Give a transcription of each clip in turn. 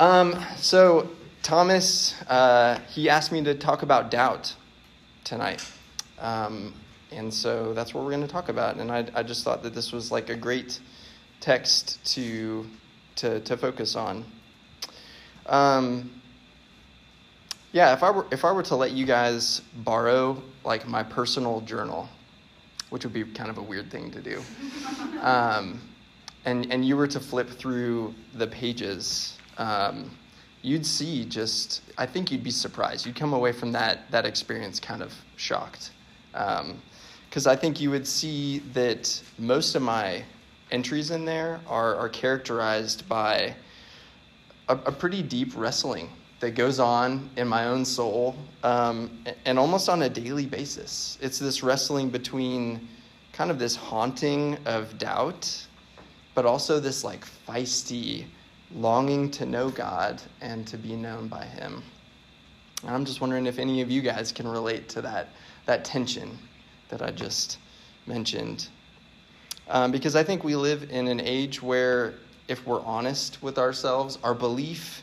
Um, so Thomas, uh, he asked me to talk about doubt tonight. Um, and so that's what we're going to talk about. And I, I just thought that this was like a great text to, to, to focus on. Um, yeah, if I were if I were to let you guys borrow like my personal journal, which would be kind of a weird thing to do, um, and and you were to flip through the pages, um, you'd see just I think you'd be surprised. You'd come away from that that experience kind of shocked, because um, I think you would see that most of my entries in there are are characterized by a, a pretty deep wrestling that goes on in my own soul um, and almost on a daily basis. It's this wrestling between kind of this haunting of doubt, but also this like feisty longing to know God and to be known by Him. And I'm just wondering if any of you guys can relate to that, that tension that I just mentioned. Um, because I think we live in an age where, if we're honest with ourselves, our belief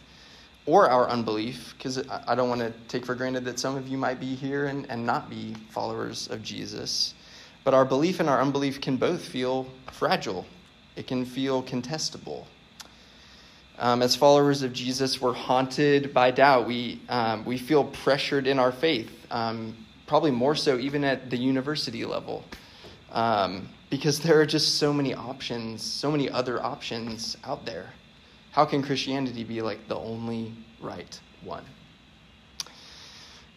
or our unbelief, because I don't want to take for granted that some of you might be here and, and not be followers of Jesus. But our belief and our unbelief can both feel fragile, it can feel contestable. Um, as followers of Jesus, we're haunted by doubt. We, um, we feel pressured in our faith, um, probably more so even at the university level, um, because there are just so many options, so many other options out there. How can Christianity be like the only right one?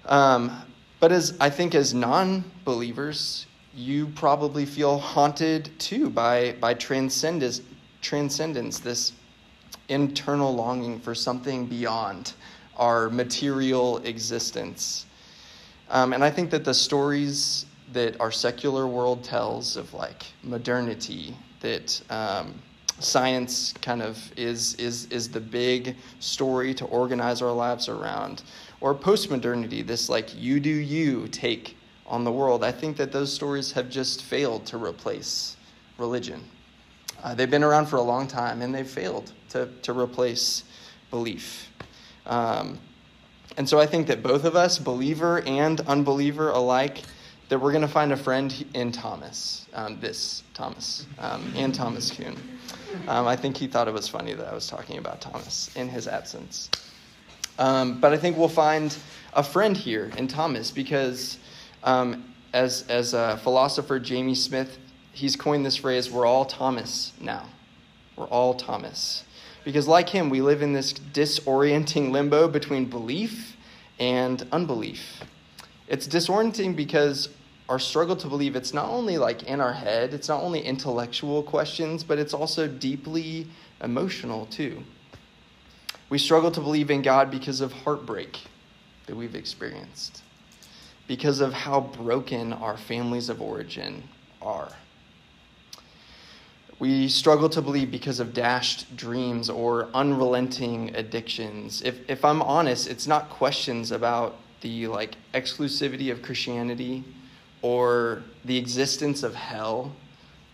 Um, but as I think as non-believers, you probably feel haunted too by by transcendence, transcendence, this internal longing for something beyond our material existence. Um, and I think that the stories that our secular world tells of like modernity, that um, science kind of is, is, is the big story to organize our lives around. Or postmodernity, this like you do you take on the world. I think that those stories have just failed to replace religion. Uh, they've been around for a long time and they've failed to, to replace belief. Um, and so I think that both of us, believer and unbeliever alike, that we're going to find a friend in Thomas, um, this Thomas, um, and Thomas Kuhn. Um, I think he thought it was funny that I was talking about Thomas in his absence. Um, but I think we'll find a friend here in Thomas because, um, as, as a philosopher Jamie Smith, he's coined this phrase we're all Thomas now. We're all Thomas. Because, like him, we live in this disorienting limbo between belief and unbelief. It's disorienting because our struggle to believe it's not only like in our head it's not only intellectual questions but it's also deeply emotional too we struggle to believe in god because of heartbreak that we've experienced because of how broken our families of origin are we struggle to believe because of dashed dreams or unrelenting addictions if, if i'm honest it's not questions about the like exclusivity of christianity or the existence of hell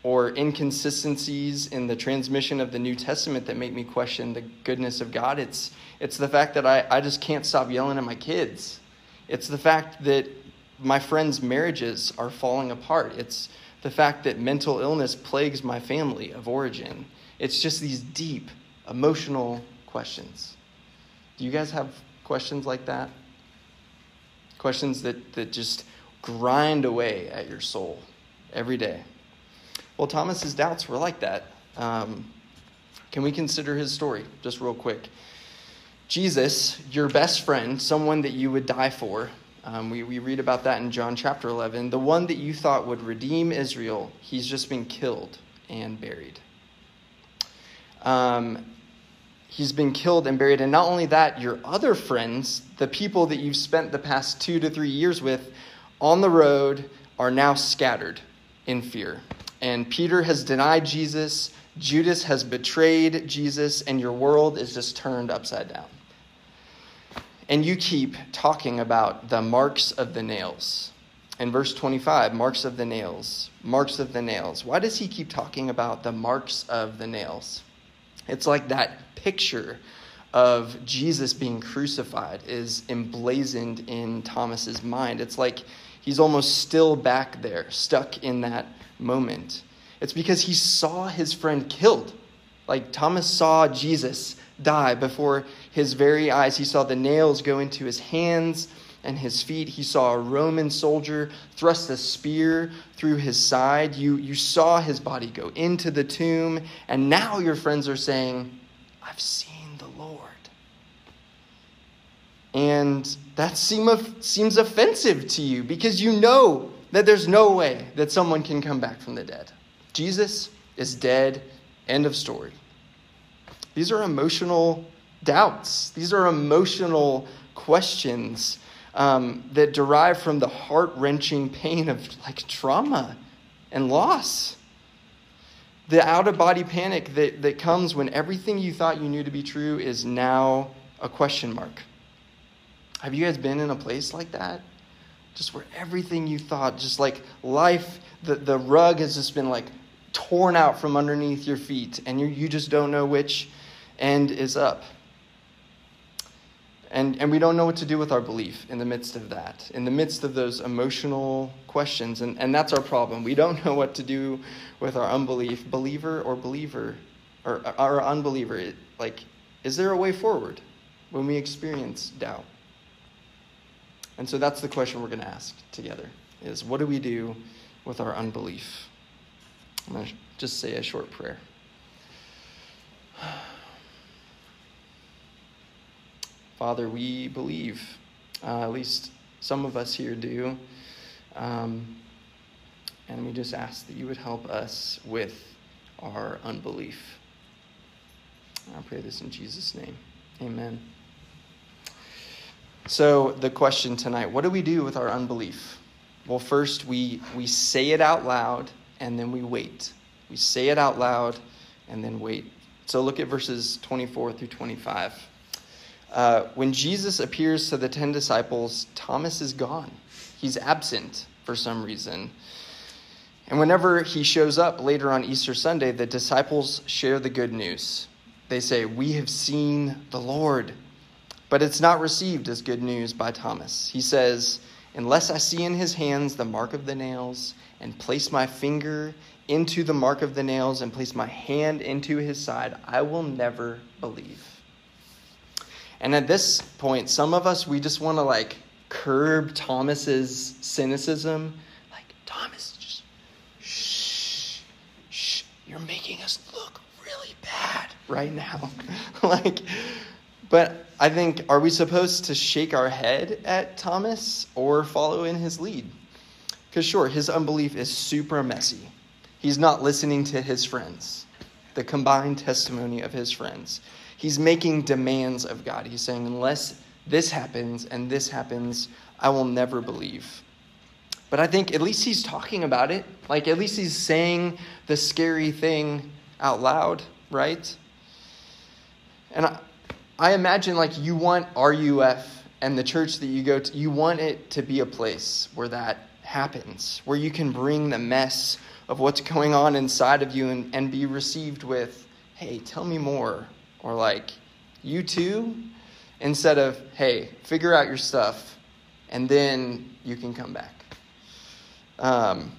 or inconsistencies in the transmission of the New Testament that make me question the goodness of God. It's, it's the fact that I, I just can't stop yelling at my kids. It's the fact that my friends' marriages are falling apart. It's the fact that mental illness plagues my family of origin. It's just these deep emotional questions. Do you guys have questions like that? Questions that, that just grind away at your soul every day. Well, Thomas's doubts were like that. Um, can we consider his story just real quick? Jesus, your best friend, someone that you would die for, um, we, we read about that in John chapter 11. The one that you thought would redeem Israel, he's just been killed and buried. Um, he's been killed and buried. And not only that, your other friends, the people that you've spent the past two to three years with, on the road are now scattered in fear. And Peter has denied Jesus, Judas has betrayed Jesus, and your world is just turned upside down. And you keep talking about the marks of the nails. In verse 25, marks of the nails, marks of the nails. Why does he keep talking about the marks of the nails? It's like that picture of Jesus being crucified is emblazoned in Thomas's mind. It's like he's almost still back there, stuck in that moment. It's because he saw his friend killed. Like Thomas saw Jesus die before his very eyes. He saw the nails go into his hands and his feet. He saw a Roman soldier thrust a spear through his side. You, you saw his body go into the tomb. And now your friends are saying, I've seen the Lord. And that seem, seems offensive to you because you know that there's no way that someone can come back from the dead. Jesus is dead. End of story. These are emotional doubts. These are emotional questions um, that derive from the heart wrenching pain of like trauma and loss. The out of body panic that, that comes when everything you thought you knew to be true is now a question mark. Have you guys been in a place like that? Just where everything you thought, just like life, the, the rug has just been like torn out from underneath your feet, and you, you just don't know which end is up. And, and we don't know what to do with our belief in the midst of that, in the midst of those emotional questions. And, and that's our problem. We don't know what to do with our unbelief, believer or believer, or our unbeliever. Like, is there a way forward when we experience doubt? And so that's the question we're going to ask together is what do we do with our unbelief? I'm going to just say a short prayer. Father, we believe, uh, at least some of us here do. Um, and we just ask that you would help us with our unbelief. I pray this in Jesus' name. Amen. So, the question tonight what do we do with our unbelief? Well, first, we, we say it out loud and then we wait. We say it out loud and then wait. So, look at verses 24 through 25. Uh, when Jesus appears to the ten disciples, Thomas is gone. He's absent for some reason. And whenever he shows up later on Easter Sunday, the disciples share the good news. They say, We have seen the Lord. But it's not received as good news by Thomas. He says, Unless I see in his hands the mark of the nails, and place my finger into the mark of the nails, and place my hand into his side, I will never believe. And at this point, some of us, we just want to like curb Thomas's cynicism. Like, Thomas, just shh, shh, you're making us look really bad right now. like, but I think, are we supposed to shake our head at Thomas or follow in his lead? Because, sure, his unbelief is super messy. He's not listening to his friends, the combined testimony of his friends he's making demands of God. He's saying, unless this happens and this happens, I will never believe. But I think at least he's talking about it. Like, at least he's saying the scary thing out loud, right? And I, I imagine, like, you want RUF and the church that you go to, you want it to be a place where that happens, where you can bring the mess of what's going on inside of you and, and be received with, hey, tell me more or like, you too, instead of, hey, figure out your stuff and then you can come back. Um,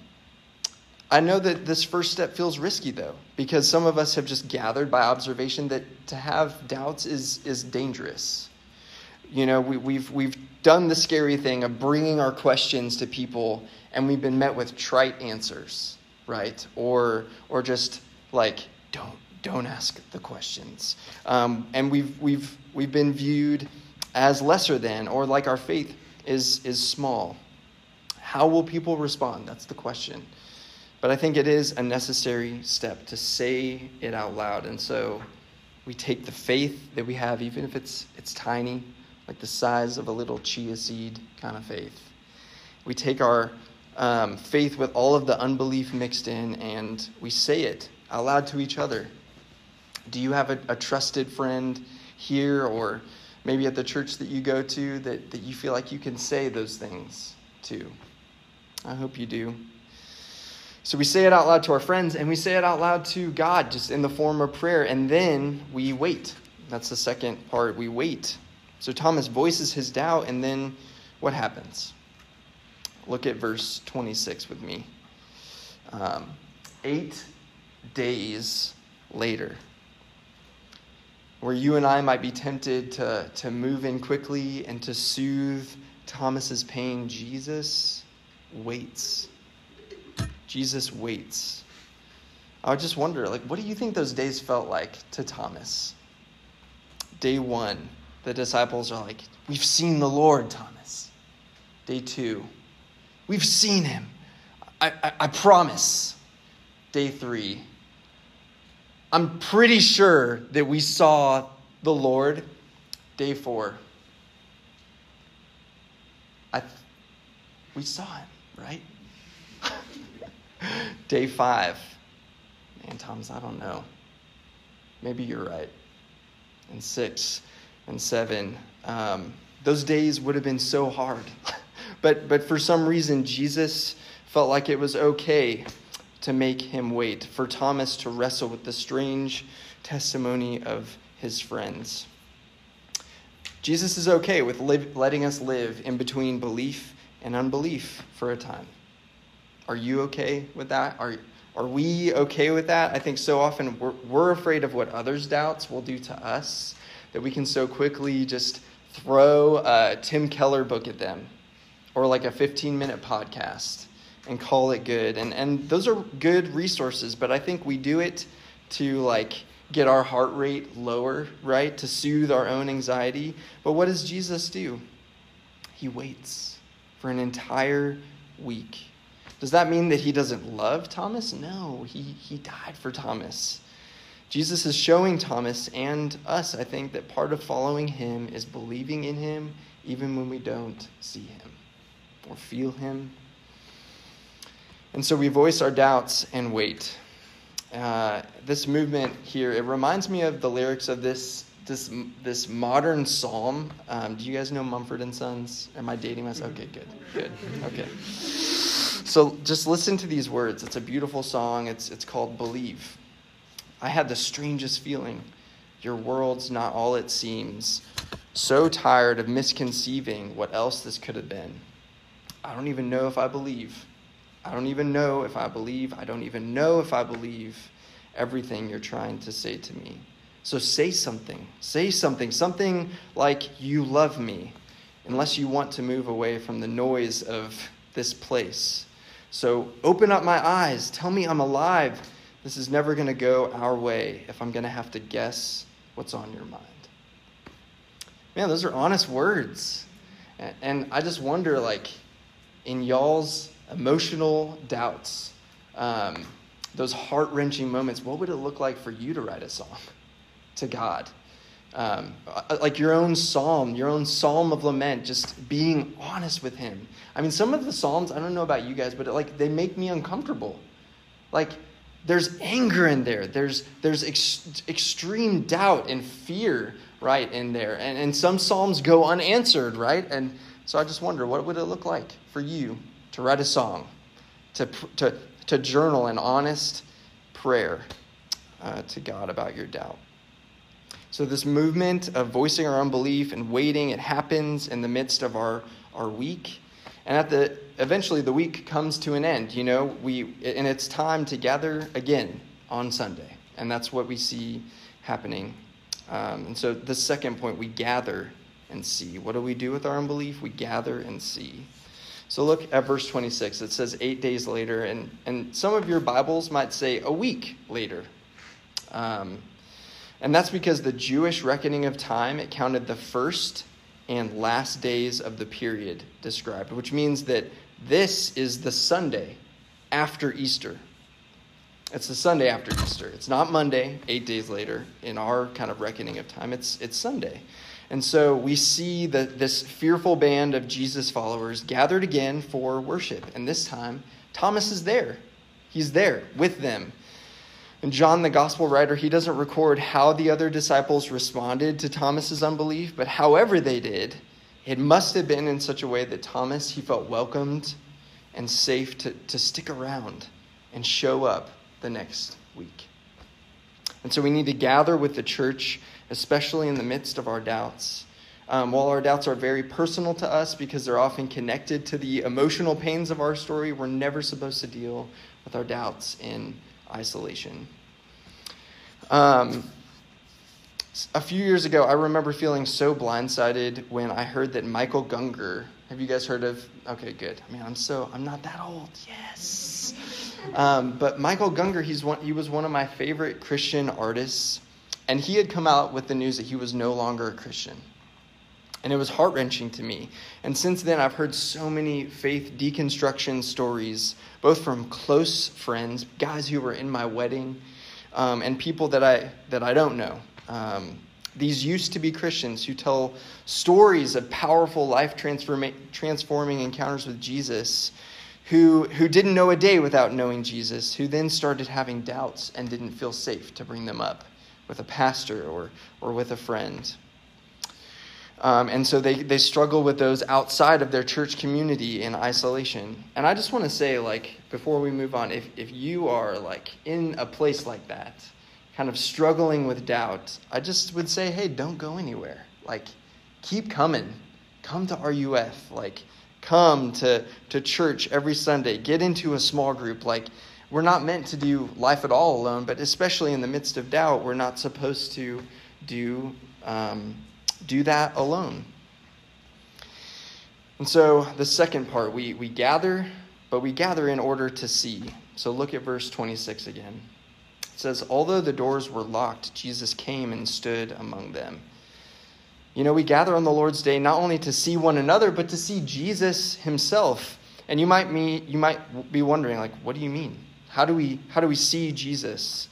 I know that this first step feels risky though, because some of us have just gathered by observation that to have doubts is, is dangerous. You know, we, we've, we've done the scary thing of bringing our questions to people and we've been met with trite answers, right? Or, or just like, don't, don't ask the questions. Um, and we've, we've, we've been viewed as lesser than, or like our faith is, is small. How will people respond? That's the question. But I think it is a necessary step to say it out loud. And so we take the faith that we have, even if it's, it's tiny, like the size of a little chia seed kind of faith. We take our um, faith with all of the unbelief mixed in and we say it out loud to each other. Do you have a, a trusted friend here or maybe at the church that you go to that, that you feel like you can say those things to? I hope you do. So we say it out loud to our friends and we say it out loud to God just in the form of prayer and then we wait. That's the second part. We wait. So Thomas voices his doubt, and then what happens? Look at verse 26 with me. Um, eight days later, where you and I might be tempted to, to move in quickly and to soothe Thomas's pain, Jesus waits. Jesus waits. I just wonder, like, what do you think those days felt like to Thomas? Day one, the disciples are like, We've seen the Lord, Thomas. Day two, We've seen him. I, I, I promise. Day three, I'm pretty sure that we saw the Lord. Day four, I, we saw him, right? Day five, man, Thomas, I don't know. Maybe you're right. And six and seven, um, those days would have been so hard. but, but for some reason, Jesus felt like it was okay to make him wait, for Thomas to wrestle with the strange testimony of his friends. Jesus is okay with letting us live in between belief and unbelief for a time. Are you okay with that? Are, are we okay with that? I think so often we're, we're afraid of what others' doubts will do to us that we can so quickly just throw a Tim Keller book at them or like a 15 minute podcast and call it good. And, and those are good resources, but I think we do it to like get our heart rate lower, right? To soothe our own anxiety. But what does Jesus do? He waits for an entire week. Does that mean that he doesn't love Thomas? No, he, he died for Thomas. Jesus is showing Thomas and us, I think, that part of following him is believing in him even when we don't see him or feel him. And so we voice our doubts and wait. Uh, this movement here, it reminds me of the lyrics of this this this modern psalm. Um, do you guys know Mumford and Sons? Am I dating myself? Okay, good, good, okay. So just listen to these words. It's a beautiful song. It's it's called "Believe." I had the strangest feeling. Your world's not all it seems. So tired of misconceiving what else this could have been. I don't even know if I believe. I don't even know if I believe. I don't even know if I believe everything you're trying to say to me. So say something. Say something. Something like, You love me, unless you want to move away from the noise of this place. So open up my eyes. Tell me I'm alive. This is never going to go our way if I'm going to have to guess what's on your mind. Man, those are honest words. And I just wonder, like, in y'all's emotional doubts, um, those heart wrenching moments, what would it look like for you to write a song to God? Um, like your own psalm, your own psalm of lament, just being honest with Him. I mean, some of the psalms, I don't know about you guys, but like they make me uncomfortable. Like there's anger in there, there's there's ex- extreme doubt and fear right in there, and and some psalms go unanswered, right? And so I just wonder, what would it look like for you to write a song, to, to, to journal an honest prayer uh, to God about your doubt. So, this movement of voicing our unbelief and waiting, it happens in the midst of our, our week. And at the eventually the week comes to an end, you know, we and it's time to gather again on Sunday. And that's what we see happening. Um, and so the second point, we gather and see. What do we do with our unbelief? We gather and see. So look at verse 26. It says eight days later, and, and some of your Bibles might say a week later. Um, and that's because the Jewish reckoning of time, it counted the first and last days of the period described, which means that this is the Sunday after Easter. It's the Sunday after Easter. It's not Monday, eight days later, in our kind of reckoning of time. It's, it's Sunday. And so we see that this fearful band of Jesus followers gathered again for worship. And this time, Thomas is there. He's there with them. And John, the gospel writer, he doesn't record how the other disciples responded to Thomas's unbelief, but however they did, it must have been in such a way that Thomas, he felt welcomed and safe to, to stick around and show up the next week. And so we need to gather with the church especially in the midst of our doubts. Um, while our doubts are very personal to us because they're often connected to the emotional pains of our story, we're never supposed to deal with our doubts in isolation. Um, a few years ago, I remember feeling so blindsided when I heard that Michael Gungor. Have you guys heard of? Okay, good. I mean, I'm so I'm not that old. Yes. Um, but Michael Gungor, he's one. He was one of my favorite Christian artists, and he had come out with the news that he was no longer a Christian. And it was heart wrenching to me. And since then, I've heard so many faith deconstruction stories, both from close friends, guys who were in my wedding, um, and people that I that I don't know. Um, these used to be Christians who tell stories of powerful life transforming encounters with Jesus, who, who didn't know a day without knowing Jesus, who then started having doubts and didn't feel safe to bring them up with a pastor or, or with a friend. Um, and so they, they struggle with those outside of their church community in isolation. And I just want to say, like, before we move on, if, if you are, like, in a place like that, kind of struggling with doubt, I just would say, hey, don't go anywhere. Like, keep coming. Come to RUF. Like, come to, to church every Sunday. Get into a small group. Like, we're not meant to do life at all alone, but especially in the midst of doubt, we're not supposed to do, um, do that alone. And so, the second part, we, we gather, but we gather in order to see. So, look at verse 26 again. Says, Although the doors were locked, Jesus came and stood among them. You know, we gather on the Lord's day not only to see one another, but to see Jesus himself. And you might, me, you might be wondering, like, what do you mean? How do we, how do we see Jesus?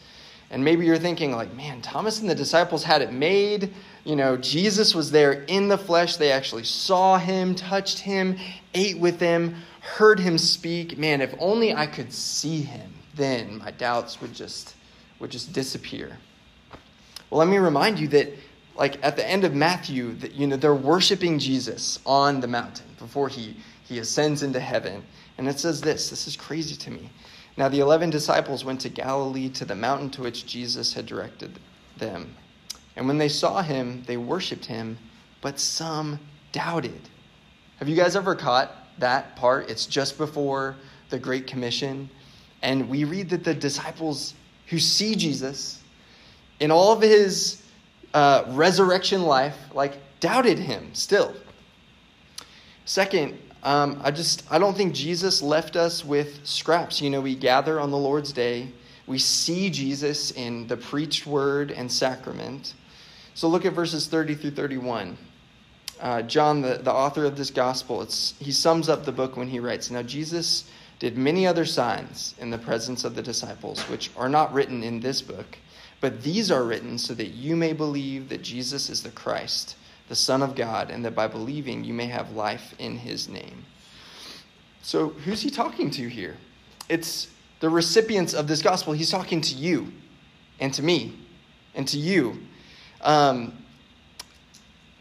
And maybe you're thinking, like, man, Thomas and the disciples had it made. You know, Jesus was there in the flesh. They actually saw him, touched him, ate with him, heard him speak. Man, if only I could see him, then my doubts would just would just disappear. Well, let me remind you that, like at the end of Matthew, that you know they're worshiping Jesus on the mountain before he he ascends into heaven, and it says this. This is crazy to me. Now the eleven disciples went to Galilee to the mountain to which Jesus had directed them, and when they saw him, they worshipped him, but some doubted. Have you guys ever caught that part? It's just before the Great Commission. And we read that the disciples who see Jesus in all of his uh, resurrection life, like doubted him still. Second, um, I just I don't think Jesus left us with scraps. You know, we gather on the Lord's day, we see Jesus in the preached word and sacrament. So look at verses 30 through 31. Uh, John, the, the author of this gospel, it's, he sums up the book when he writes Now, Jesus did many other signs in the presence of the disciples, which are not written in this book, but these are written so that you may believe that Jesus is the Christ, the Son of God, and that by believing you may have life in his name. So, who's he talking to here? It's the recipients of this gospel. He's talking to you and to me and to you. Um,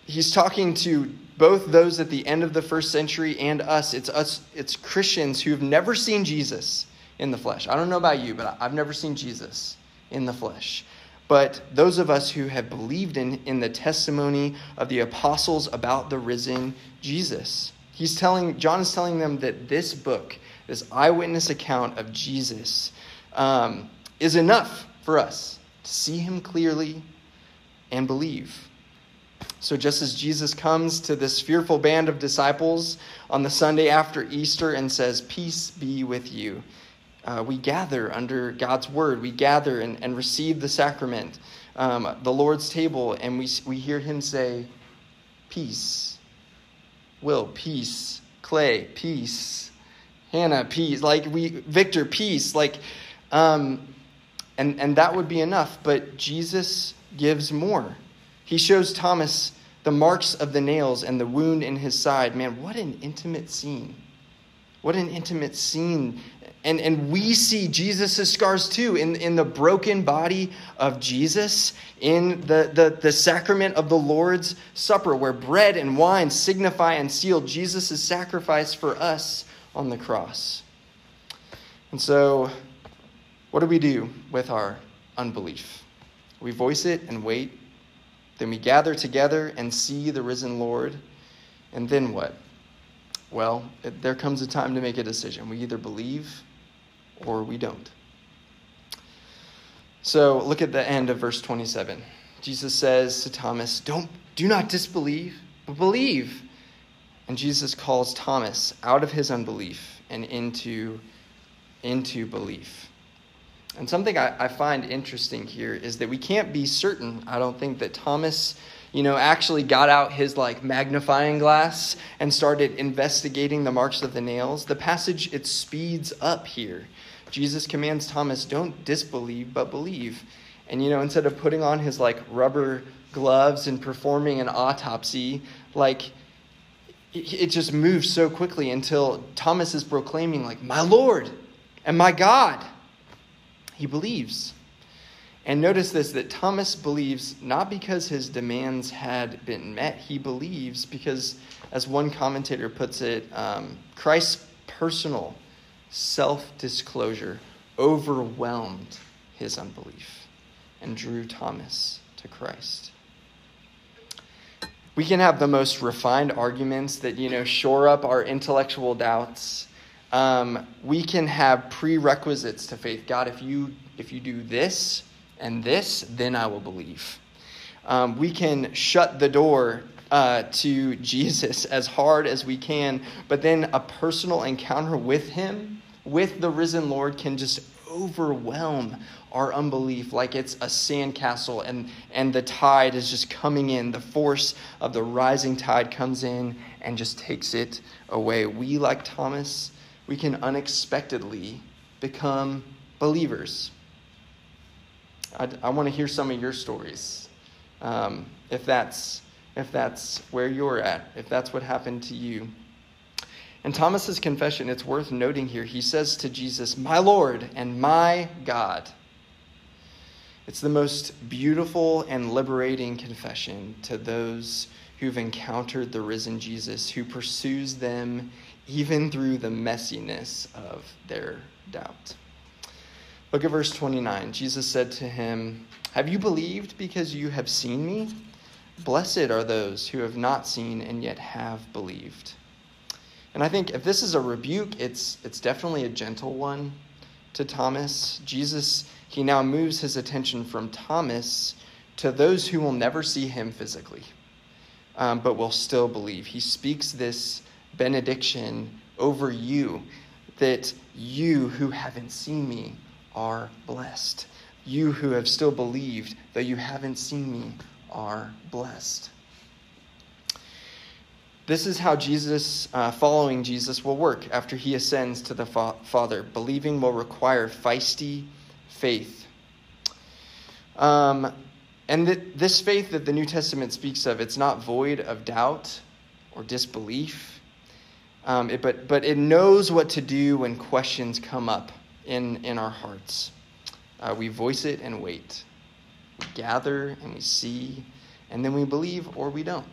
he's talking to both those at the end of the first century and us. It's us, it's Christians who've never seen Jesus in the flesh. I don't know about you, but I've never seen Jesus in the flesh. But those of us who have believed in, in the testimony of the apostles about the risen Jesus. He's telling, John is telling them that this book, this eyewitness account of Jesus, um, is enough for us to see him clearly and believe. So, just as Jesus comes to this fearful band of disciples on the Sunday after Easter and says, Peace be with you, uh, we gather under God's word. We gather and, and receive the sacrament, um, the Lord's table, and we, we hear him say, Peace. Will, peace. Clay, peace. Hannah, peace. Like we, Victor, peace. Like, um, and, and that would be enough. But Jesus gives more. He shows Thomas the marks of the nails and the wound in his side. Man, what an intimate scene. What an intimate scene. And, and we see Jesus' scars too in, in the broken body of Jesus, in the, the, the sacrament of the Lord's Supper, where bread and wine signify and seal Jesus' sacrifice for us on the cross. And so, what do we do with our unbelief? We voice it and wait Then we gather together and see the risen Lord. And then what? Well, there comes a time to make a decision. We either believe or we don't. So look at the end of verse 27. Jesus says to Thomas, Don't do not disbelieve, but believe. And Jesus calls Thomas out of his unbelief and into, into belief. And something I, I, find interesting here is that we can't be certain, I don't think, that Thomas, you know, actually got out his like magnifying glass and started investigating the marks of the nails. The passage, it speeds up here. Jesus commands Thomas, don't disbelieve, but believe. And, you know, instead of putting on his like rubber gloves and performing an autopsy, like, it just moves so quickly until Thomas is proclaiming, like, my Lord and my God. He believes. And notice this that Thomas believes not because his demands had been met, he believes because, as one commentator puts it, um, Christ's personal self disclosure overwhelmed his unbelief and drew Thomas to Christ. We can have the most refined arguments that, you know, shore up our intellectual doubts um, we can have prerequisites to faith. God, if you if you do this and this, then I will believe. Um, we can shut the door uh, to Jesus as hard as we can, but then a personal encounter with Him, with the risen Lord, can just overwhelm our unbelief like it's a sandcastle and, and the tide is just coming in. The force of the rising tide comes in and just takes it away. We, like Thomas, we can unexpectedly become believers. I, I want to hear some of your stories. Um, if that's if that's where you're at, if that's what happened to you. And Thomas's confession, it's worth noting here. He says to Jesus, "My Lord and my God." It's the most beautiful and liberating confession to those who've encountered the risen Jesus, who pursues them even through the messiness of their doubt. Look at verse 29. Jesus said to him, Have you believed because you have seen me? Blessed are those who have not seen and yet have believed. And I think if this is a rebuke, it's, it's definitely a gentle one to Thomas. Jesus, he now moves his attention from Thomas to those who will never see him physically, um, but will still believe. He speaks this benediction over you that you who haven't seen me are blessed. You who have still believed, though you haven't seen me, are blessed. This is how Jesus, uh, following Jesus, will work after he ascends to the fa- Father. Believing will require feisty faith. Um, and th- this faith that the New Testament speaks of, it's not void of doubt or disbelief um, it, but, but it knows what to do when questions come up in, in our hearts. Uh, we voice it and wait. We gather and we see, and then we believe or we don't.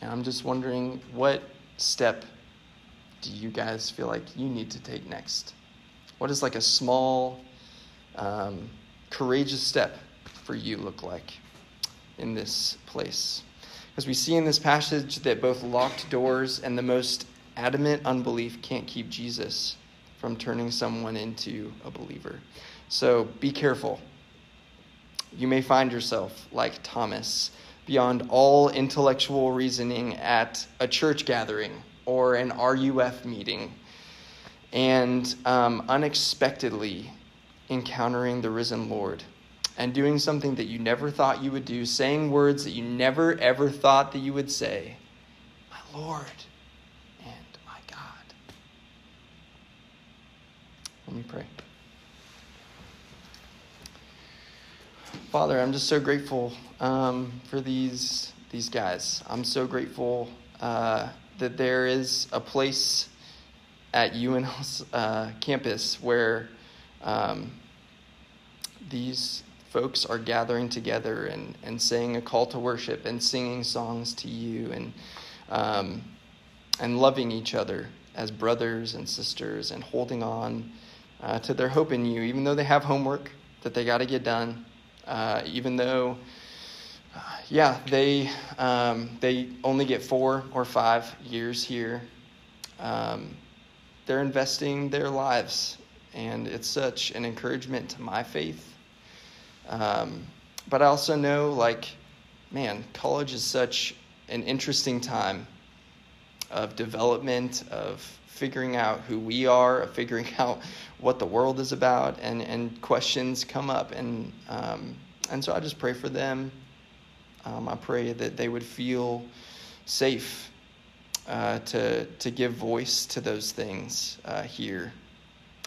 And I'm just wondering what step do you guys feel like you need to take next? What does like a small, um, courageous step for you look like in this place? As we see in this passage that both locked doors and the most adamant unbelief can't keep Jesus from turning someone into a believer. So be careful. You may find yourself like Thomas, beyond all intellectual reasoning at a church gathering or an RUF meeting, and um, unexpectedly encountering the risen Lord and doing something that you never thought you would do, saying words that you never ever thought that you would say. My Lord and my God. Let me pray. Father, I'm just so grateful um, for these these guys. I'm so grateful uh, that there is a place at UNL's uh, campus where um, these folks are gathering together and, and saying a call to worship and singing songs to you and, um, and loving each other as brothers and sisters and holding on uh, to their hope in you, even though they have homework that they got to get done, uh, even though yeah, they um, they only get four or five years here. Um, they're investing their lives, and it's such an encouragement to my faith. Um, but I also know, like, man, college is such an interesting time of development, of figuring out who we are, of figuring out what the world is about, and, and questions come up. And, um, and so I just pray for them. Um, I pray that they would feel safe uh, to, to give voice to those things uh, here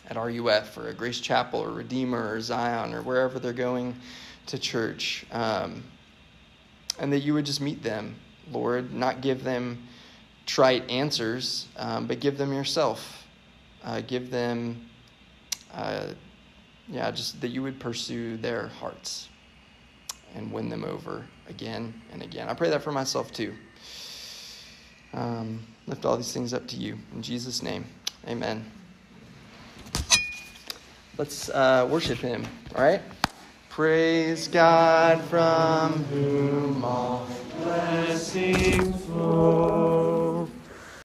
at RUF or Grace Chapel or Redeemer or Zion or wherever they're going to church. Um, and that you would just meet them, Lord, not give them trite answers, um, but give them yourself. Uh, give them, uh, yeah, just that you would pursue their hearts and win them over again and again. I pray that for myself too. Um, lift all these things up to you. In Jesus' name, amen. Let's uh, worship him, all right? Praise God from whom all blessings flow.